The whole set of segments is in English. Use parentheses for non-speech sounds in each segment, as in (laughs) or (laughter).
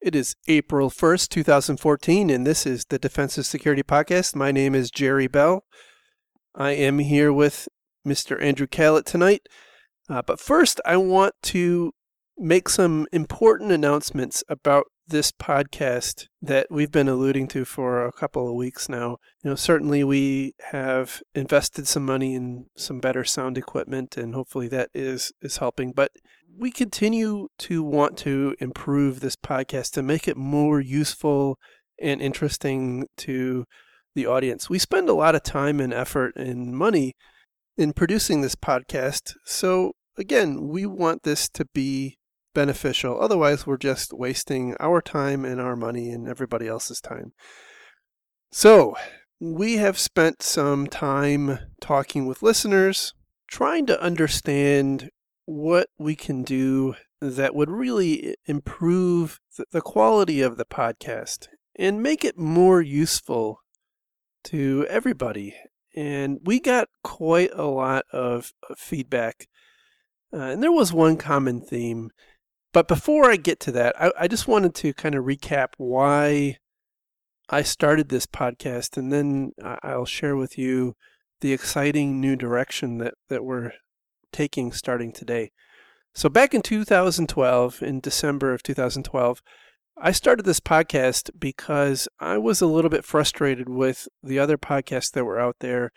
It is April 1st, 2014, and this is the Defensive Security Podcast. My name is Jerry Bell. I am here with Mr. Andrew Kalat tonight. Uh, but first, I want to make some important announcements about this podcast that we've been alluding to for a couple of weeks now. You know, certainly we have invested some money in some better sound equipment and hopefully that is is helping, but we continue to want to improve this podcast to make it more useful and interesting to the audience. We spend a lot of time and effort and money in producing this podcast. So again, we want this to be beneficial. Otherwise, we're just wasting our time and our money and everybody else's time. So, we have spent some time talking with listeners, trying to understand what we can do that would really improve the quality of the podcast and make it more useful to everybody. And we got quite a lot of feedback. Uh, and there was one common theme but before I get to that, I, I just wanted to kind of recap why I started this podcast, and then I'll share with you the exciting new direction that, that we're taking starting today. So, back in 2012, in December of 2012, I started this podcast because I was a little bit frustrated with the other podcasts that were out there.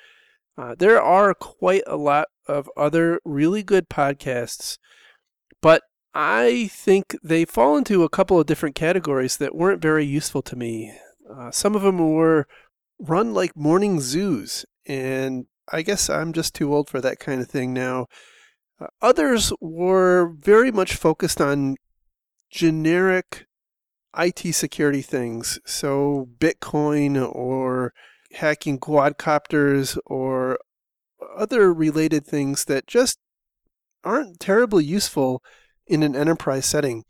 Uh, there are quite a lot of other really good podcasts, but I think they fall into a couple of different categories that weren't very useful to me. Uh, some of them were run like morning zoos, and I guess I'm just too old for that kind of thing now. Uh, others were very much focused on generic IT security things, so Bitcoin or hacking quadcopters or other related things that just aren't terribly useful in an enterprise setting.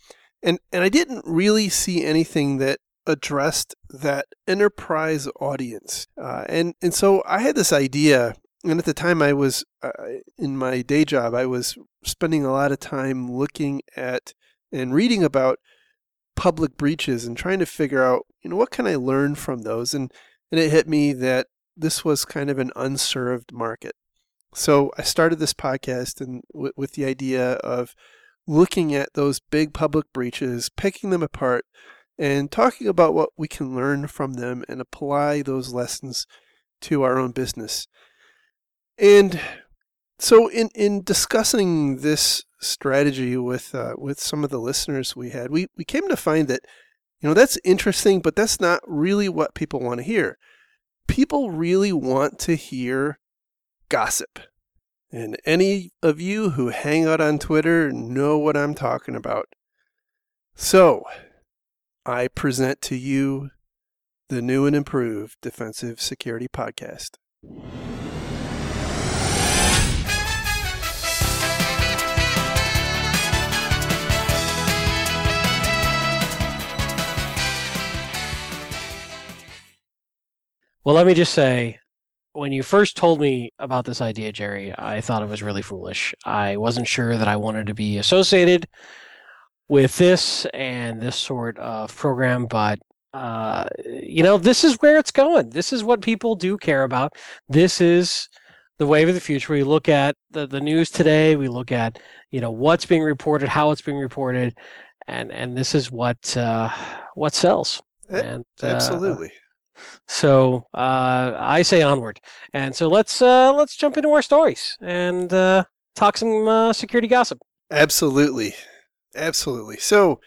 And, and I didn't really see anything that addressed that enterprise audience. Uh, and, and so I had this idea, and at the time I was uh, in my day job, I was spending a lot of time looking at and reading about public breaches and trying to figure out, you know, what can I learn from those? And, and it hit me that this was kind of an unserved market. So I started this podcast and w- with the idea of looking at those big public breaches, picking them apart, and talking about what we can learn from them and apply those lessons to our own business. And so, in, in discussing this strategy with uh, with some of the listeners we had, we, we came to find that you know that's interesting, but that's not really what people want to hear. People really want to hear gossip. And any of you who hang out on Twitter know what I'm talking about. So, I present to you the new and improved Defensive Security Podcast. Well, let me just say when you first told me about this idea, Jerry, I thought it was really foolish. I wasn't sure that I wanted to be associated with this and this sort of program, but uh, you know, this is where it's going. This is what people do care about. This is the wave of the future. We look at the, the news today. We look at you know what's being reported, how it's being reported, and and this is what uh, what sells. And uh, absolutely. So uh, I say onward, and so let's uh, let's jump into our stories and uh, talk some uh, security gossip. Absolutely, absolutely. So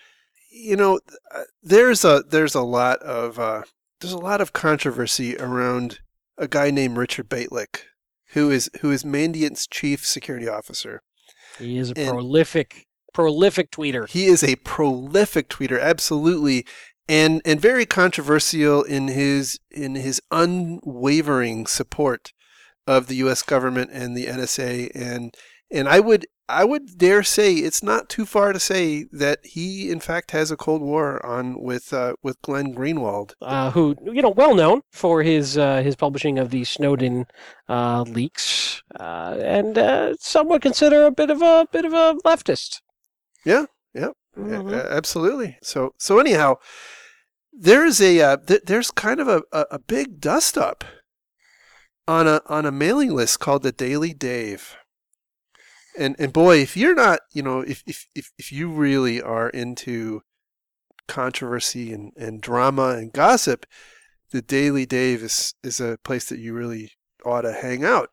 you know, uh, there's a there's a lot of uh, there's a lot of controversy around a guy named Richard Bejtlich, who is who is Mandiant's chief security officer. He is a and prolific prolific tweeter. He is a prolific tweeter, absolutely and and very controversial in his in his unwavering support of the U.S. government and the NSA, and and I would I would dare say it's not too far to say that he in fact has a cold war on with uh, with Glenn Greenwald, uh, who you know well known for his uh, his publishing of the Snowden uh, leaks, uh, and uh, some would consider a bit of a bit of a leftist. Yeah, yeah. Mhm. A- absolutely. So so anyhow, there's a uh, th- there's kind of a, a, a big dust up on a on a mailing list called the Daily Dave. And and boy, if you're not, you know, if if if, if you really are into controversy and, and drama and gossip, the Daily Dave is is a place that you really ought to hang out.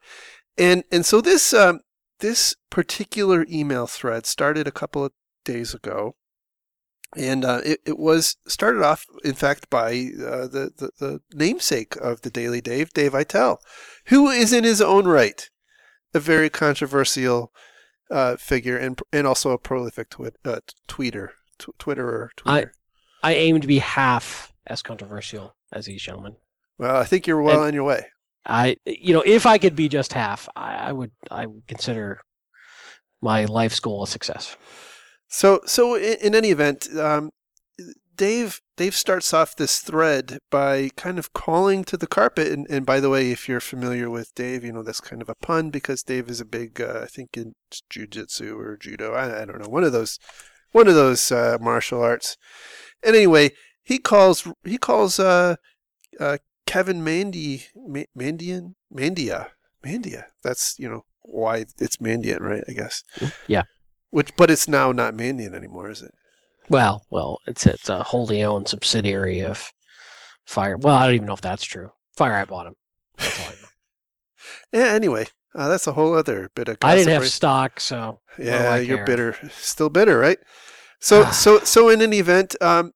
And and so this um, this particular email thread started a couple of days ago, and uh, it, it was started off, in fact, by uh, the, the the namesake of the Daily Dave, Dave Aitel, who is in his own right a very controversial uh, figure and and also a prolific twit, uh, tweeter, tw- Twitterer, I- I aim to be half as controversial as these gentlemen. well, I think you're well and- on your way. I, you know, if I could be just half, I, I would, I would consider my life's goal a success. So, so in, in any event, um, Dave Dave starts off this thread by kind of calling to the carpet. And, and by the way, if you're familiar with Dave, you know that's kind of a pun because Dave is a big, uh, I think, in jujitsu or judo. I, I don't know, one of those, one of those uh, martial arts. And anyway, he calls he calls uh, uh, Kevin Mandy Ma- Mandian Mandia Mandia. That's you know why it's Mandiant, right? I guess. Yeah. Which, but it's now not Mandiant anymore, is it? Well, well, it's it's a wholly owned subsidiary of Fire. Well, I don't even know if that's true. FireEye bought him. That's all I know. (laughs) Yeah. Anyway, uh, that's a whole other bit of. I didn't have right- stock, so Yeah, I you're care? bitter, still bitter, right? So, (sighs) so, so in any event, um,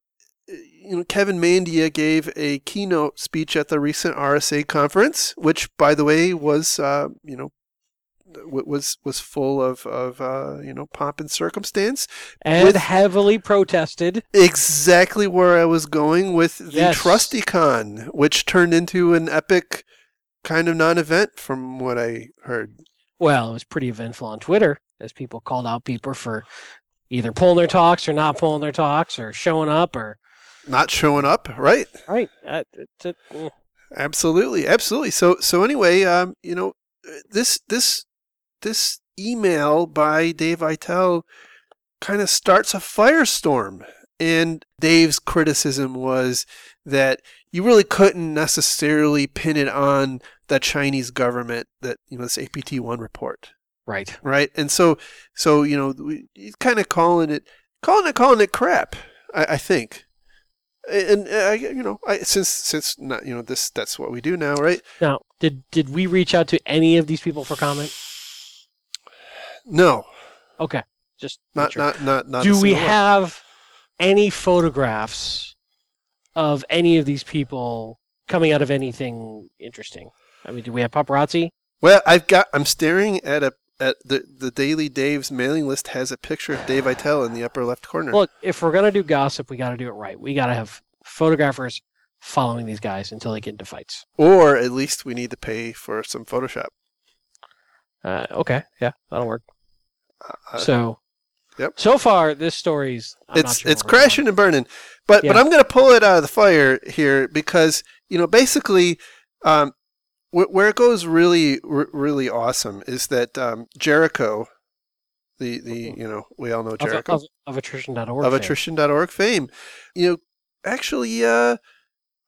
you know, Kevin Mandia gave a keynote speech at the recent RSA conference, which, by the way, was uh, you know, was was full of of uh, you know pomp and circumstance. and With- heavily protested. Exactly where I was going with the Yes. TrustyCon, which turned into an epic kind of non-event, from what I heard. Well, it was pretty eventful on Twitter as people called out people for either pulling their talks or not pulling their talks or showing up or Not showing up, right? right. Uh, mm. Absolutely, absolutely. So, so anyway, um, you know, this this this email by Dave Aitel kind of starts a firestorm, and Dave's criticism was that you really couldn't necessarily pin it on the Chinese government that you know this APT one report, right. right? And so, so you know, we, he's kind of calling it, calling it, calling it crap. I, I think. And uh, I, you know, I, since since not, you know, this that's what we do now, right? Now, did did we reach out to any of these people for comment? No, Okay, just not sure. not not not. Do we one. have any photographs of any of these people coming out of anything interesting? I mean, do we have paparazzi? Well, I've got. I'm staring at a at the the Daily Dave's mailing list has a picture of Dave Aitel in the upper left corner. Look, if we're gonna do gossip, we got to do it right. We got to have photographers following these guys until they get into fights. or at least we need to pay for some Photoshop. Uh, okay, yeah, that'll work. Uh, so, yep. So far, this story's I'm it's sure it's crashing and burning, but but I'm going to pull it out of the fire here because you know basically. Um, wh- where it goes really, r- really awesome is that um, Jericho, the the you know we all know of, Jericho of, of attrition.org. of fame. attrition.org fame, you know, actually uh,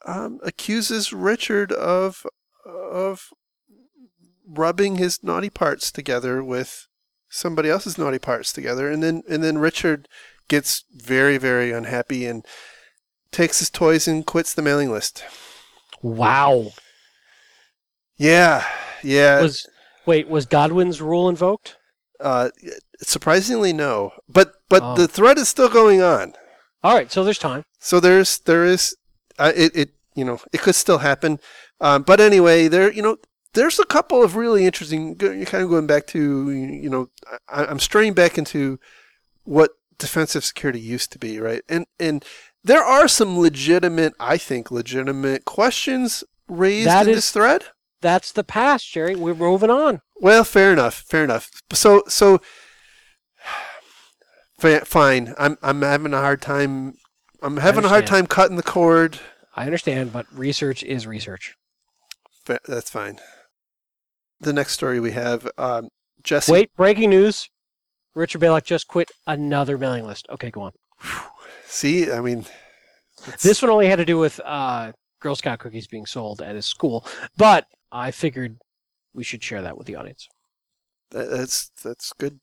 um, accuses Richard of of rubbing his naughty parts together with somebody else's naughty parts together, and then and then Richard gets very very unhappy and takes his toys and quits the mailing list. Wow. Yeah, yeah. Was wait, was Godwin's rule invoked? uh, surprisingly, no. But but Oh. the threat is still going on. All right, so there's time. So there's there is uh, it it you know it could still happen, um, but anyway there you know there's a couple of really interesting go- kind of going back to you know I, I'm straying back into what defensive security used to be right and and there are some legitimate I think legitimate questions raised That in is- this thread. That's the past, Jerry. We're moving on. Well, fair enough, fair enough. So so fine. I'm I'm having a hard time. I'm having a hard time cutting the cord. I understand, but research is research. That's fine. The next story we have um, Jesse. Wait, breaking news. Richard Bejtlich just quit another mailing list. Okay, go on. (sighs) See, I mean, it's- This one only had to do with uh, Girl Scout cookies being sold at his school, but I figured we should share that with the audience. that- that's that's good.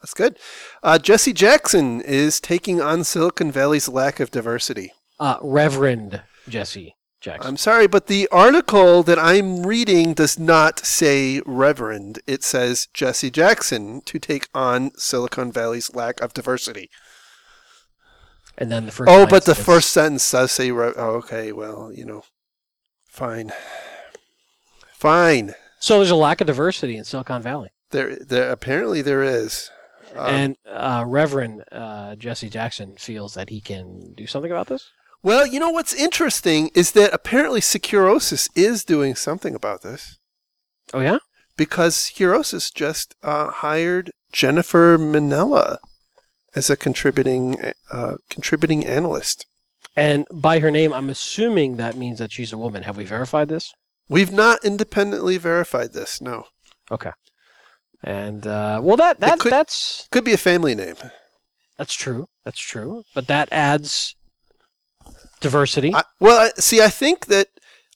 That's good. Uh, Jesse Jackson is taking on Silicon Valley's lack of diversity. Uh, Reverend Jesse Jackson. I'm sorry, but the article that I'm reading does not say Reverend. It says Jesse Jackson to take on Silicon Valley's lack of diversity. and then the first. Oh, but the says- first sentence does say. Re- oh, okay, well, you know, fine, fine. So there's a lack of diversity in Silicon Valley, There, there apparently there is. Um, and uh, Reverend uh, Jesse Jackson feels that he can do something about this. Well, you know what's interesting is that apparently Securosis is doing something about this Oh yeah. because Securosis just uh, hired Jennifer Minella as a contributing uh, contributing analyst. And by her name, I'm assuming that means that she's a woman. Have we verified this? We've not independently verified this. No, Okay. And uh, well, that that could- that's could be a family name. that's true. That's true. But that adds diversity. I, well, I, see, I think that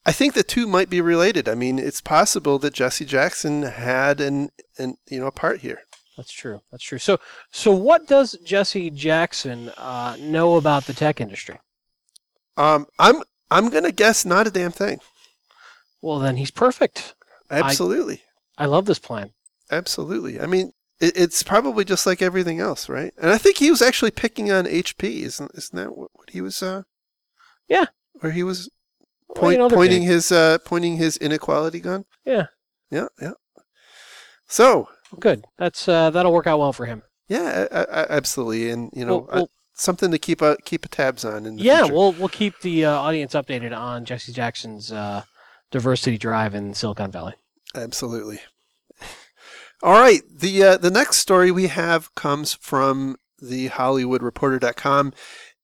I think the two might be related. I mean, it's possible that Jesse Jackson had an, an you know a part here. That's true. That's true. So, so what does Jesse Jackson uh, know about the tech industry? Um, I'm I'm gonna guess not a damn thing. Well, then he's perfect. Absolutely, I love this plan. absolutely. I mean, it, it's probably just like everything else, right? And I think he was actually picking on HP. Isn't isn't that what, what he was? Uh, Yeah. where he was Well, point, you know, pointing his uh, pointing his inequality gun. Yeah. Yeah, yeah. So Good. That's uh, that'll work out well for him. yeah, I, I, absolutely, and you know, Well, well, uh, something to keep a keep a tabs on in the yeah, future. we'll we'll keep the uh, audience updated on Jesse Jackson's uh, diversity drive in Silicon Valley. Absolutely. All right. The uh, the next story we have comes from the HollywoodReporter.com,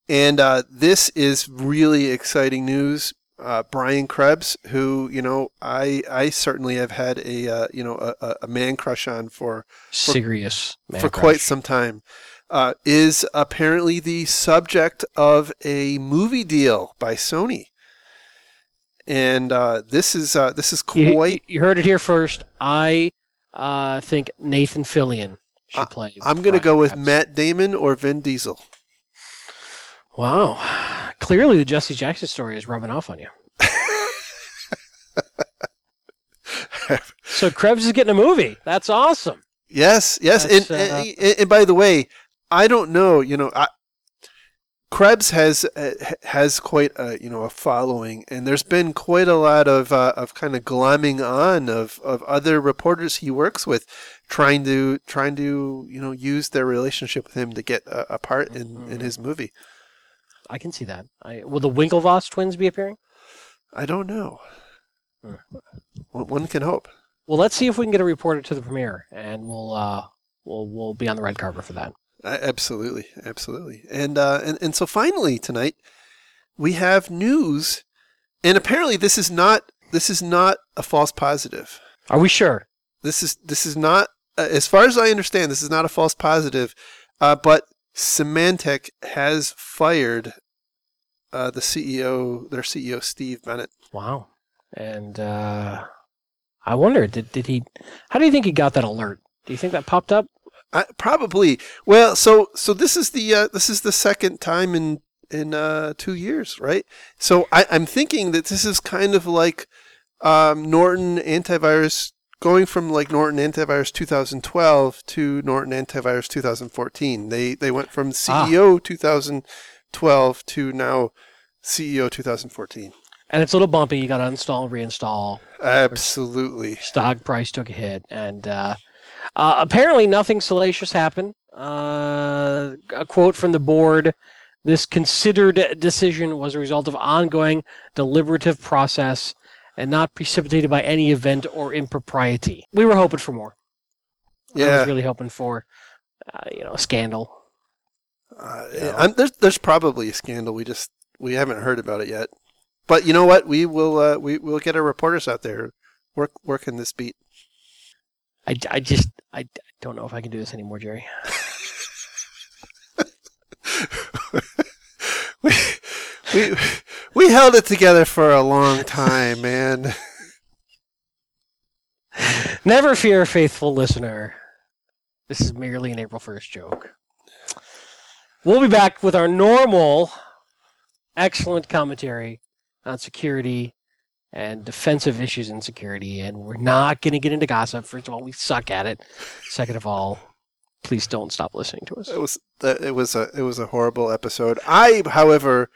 and uh, this is really exciting news. Uh, Brian Krebs, who you know, I I certainly have had a uh, you know a, a- man crush on for Serious man for crush. quite some time, uh, is apparently the subject of a movie deal by Sony. And uh, this is uh, this is You, quite you heard it here first. I uh, think Nathan Fillion should play. I'm going to go with Krebs. Matt Damon or Vin Diesel. Wow. Clearly, the Jesse Jackson story is rubbing off on you. So Krebs is getting a movie. That's awesome. yes, yes. And, uh, and, and by the way, I don't know. You know, I, Krebs has uh, has quite a you know a following, and there's been quite a lot of uh, of kind of glomming on of, of other reporters he works with, trying to trying to you know use their relationship with him to get a, a part in, in Mhm. his movie. I can see that. I, will the Winklevoss twins be appearing? I don't know. Hmm. One can hope. Well, let's see if we can get a reporter to the premiere, and we'll uh, we'll we'll be on the red carpet for that. Uh, absolutely, absolutely. And uh, and and so finally tonight we have news, and apparently this is not this is not a false positive. Are we sure? This is this is not, uh, as far as I understand, this is not a false positive. Uh, but Symantec has fired uh, the CEO, their CEO Steve Bennett. Wow. And uh, I wonder, did did he? How do you think he got that alert? Do you think that popped up? I, probably. Well, so so this is the uh, this is the second time in in uh, two years, right? So I, I'm thinking that this is kind of like um, Norton antivirus going from like Norton antivirus 2012 to Norton antivirus 2014. They they went from CEO 2012 to now CEO 2014. And it's a little bumpy. You got to install, and reinstall. Absolutely. Stock price took a hit, and uh, uh, apparently nothing salacious happened. Uh, a quote from the board: "This considered decision was a result of ongoing deliberative process." And not precipitated by any event or impropriety. We were hoping for more. Yeah. I Yeah. was really hoping for, uh, you know, a scandal. Uh, Yeah. I'm, there's there's probably a scandal. We just we haven't heard about it yet. But you know what? We will uh, we will get our reporters out there work working this beat. I, I just I don't know if I can do this anymore, Jerry. (laughs) we, we we held it together for a long time, man. Never fear, faithful listener. This is merely an April 1st joke. We'll be back with our normal, excellent commentary on security and defensive issues in security. And we're not going to get into gossip. First of all, we suck at it. Second of all, please don't stop listening to us. It was it was a it was a horrible episode. I, however,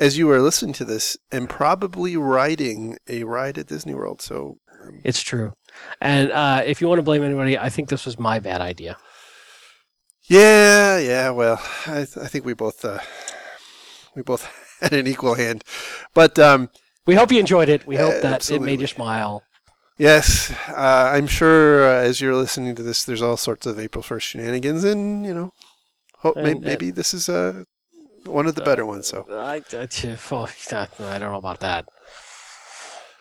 as you were listening to this, and probably riding a ride at Disney World. So um, It's true. And uh, if you want to blame anybody, I think this was my bad idea. yeah, yeah. Well, I, th- I think we both uh, we both (laughs) had an equal hand, but um, We hope you enjoyed it. We hope Uh, that it made you smile. yes, uh, I'm sure uh, as you're listening to this, there's all sorts of April first shenanigans, and you know, hope may- And, uh, maybe this is uh, one of the better ones. So I, I, (laughs) I don't know about that.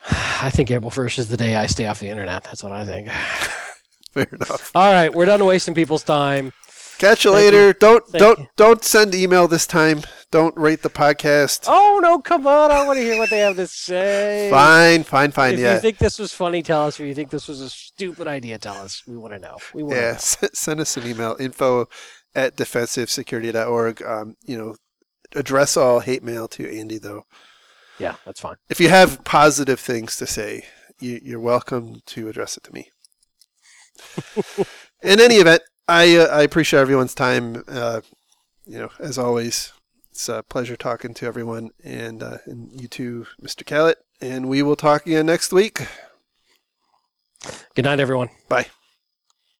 (sighs) I think April 1st is the day I stay off the internet. That's what I think. (laughs) fair enough. All right, we're done wasting people's time. Catch you Thank you. later. Don't Thank don't you. don't send email this time. Don't rate the podcast. Oh, no, come on. I want to hear what they have to say. Fine, fine, fine. Yeah. If yeah, you think this was funny, tell us. If you think this was a stupid idea, tell us. We want to know. We want to know. Send us an email info at defensivesecurity.org. Um, you know, address all hate mail to Andy though. Yeah, that's fine. If you have positive things to say, you, you're welcome to address it to me. (laughs) In any event, I uh, I appreciate everyone's time. Uh, you know, as always, it's a pleasure talking to everyone, and uh, and you too, Mr. Kalat. And we will talk again next week. Good night, everyone. Bye.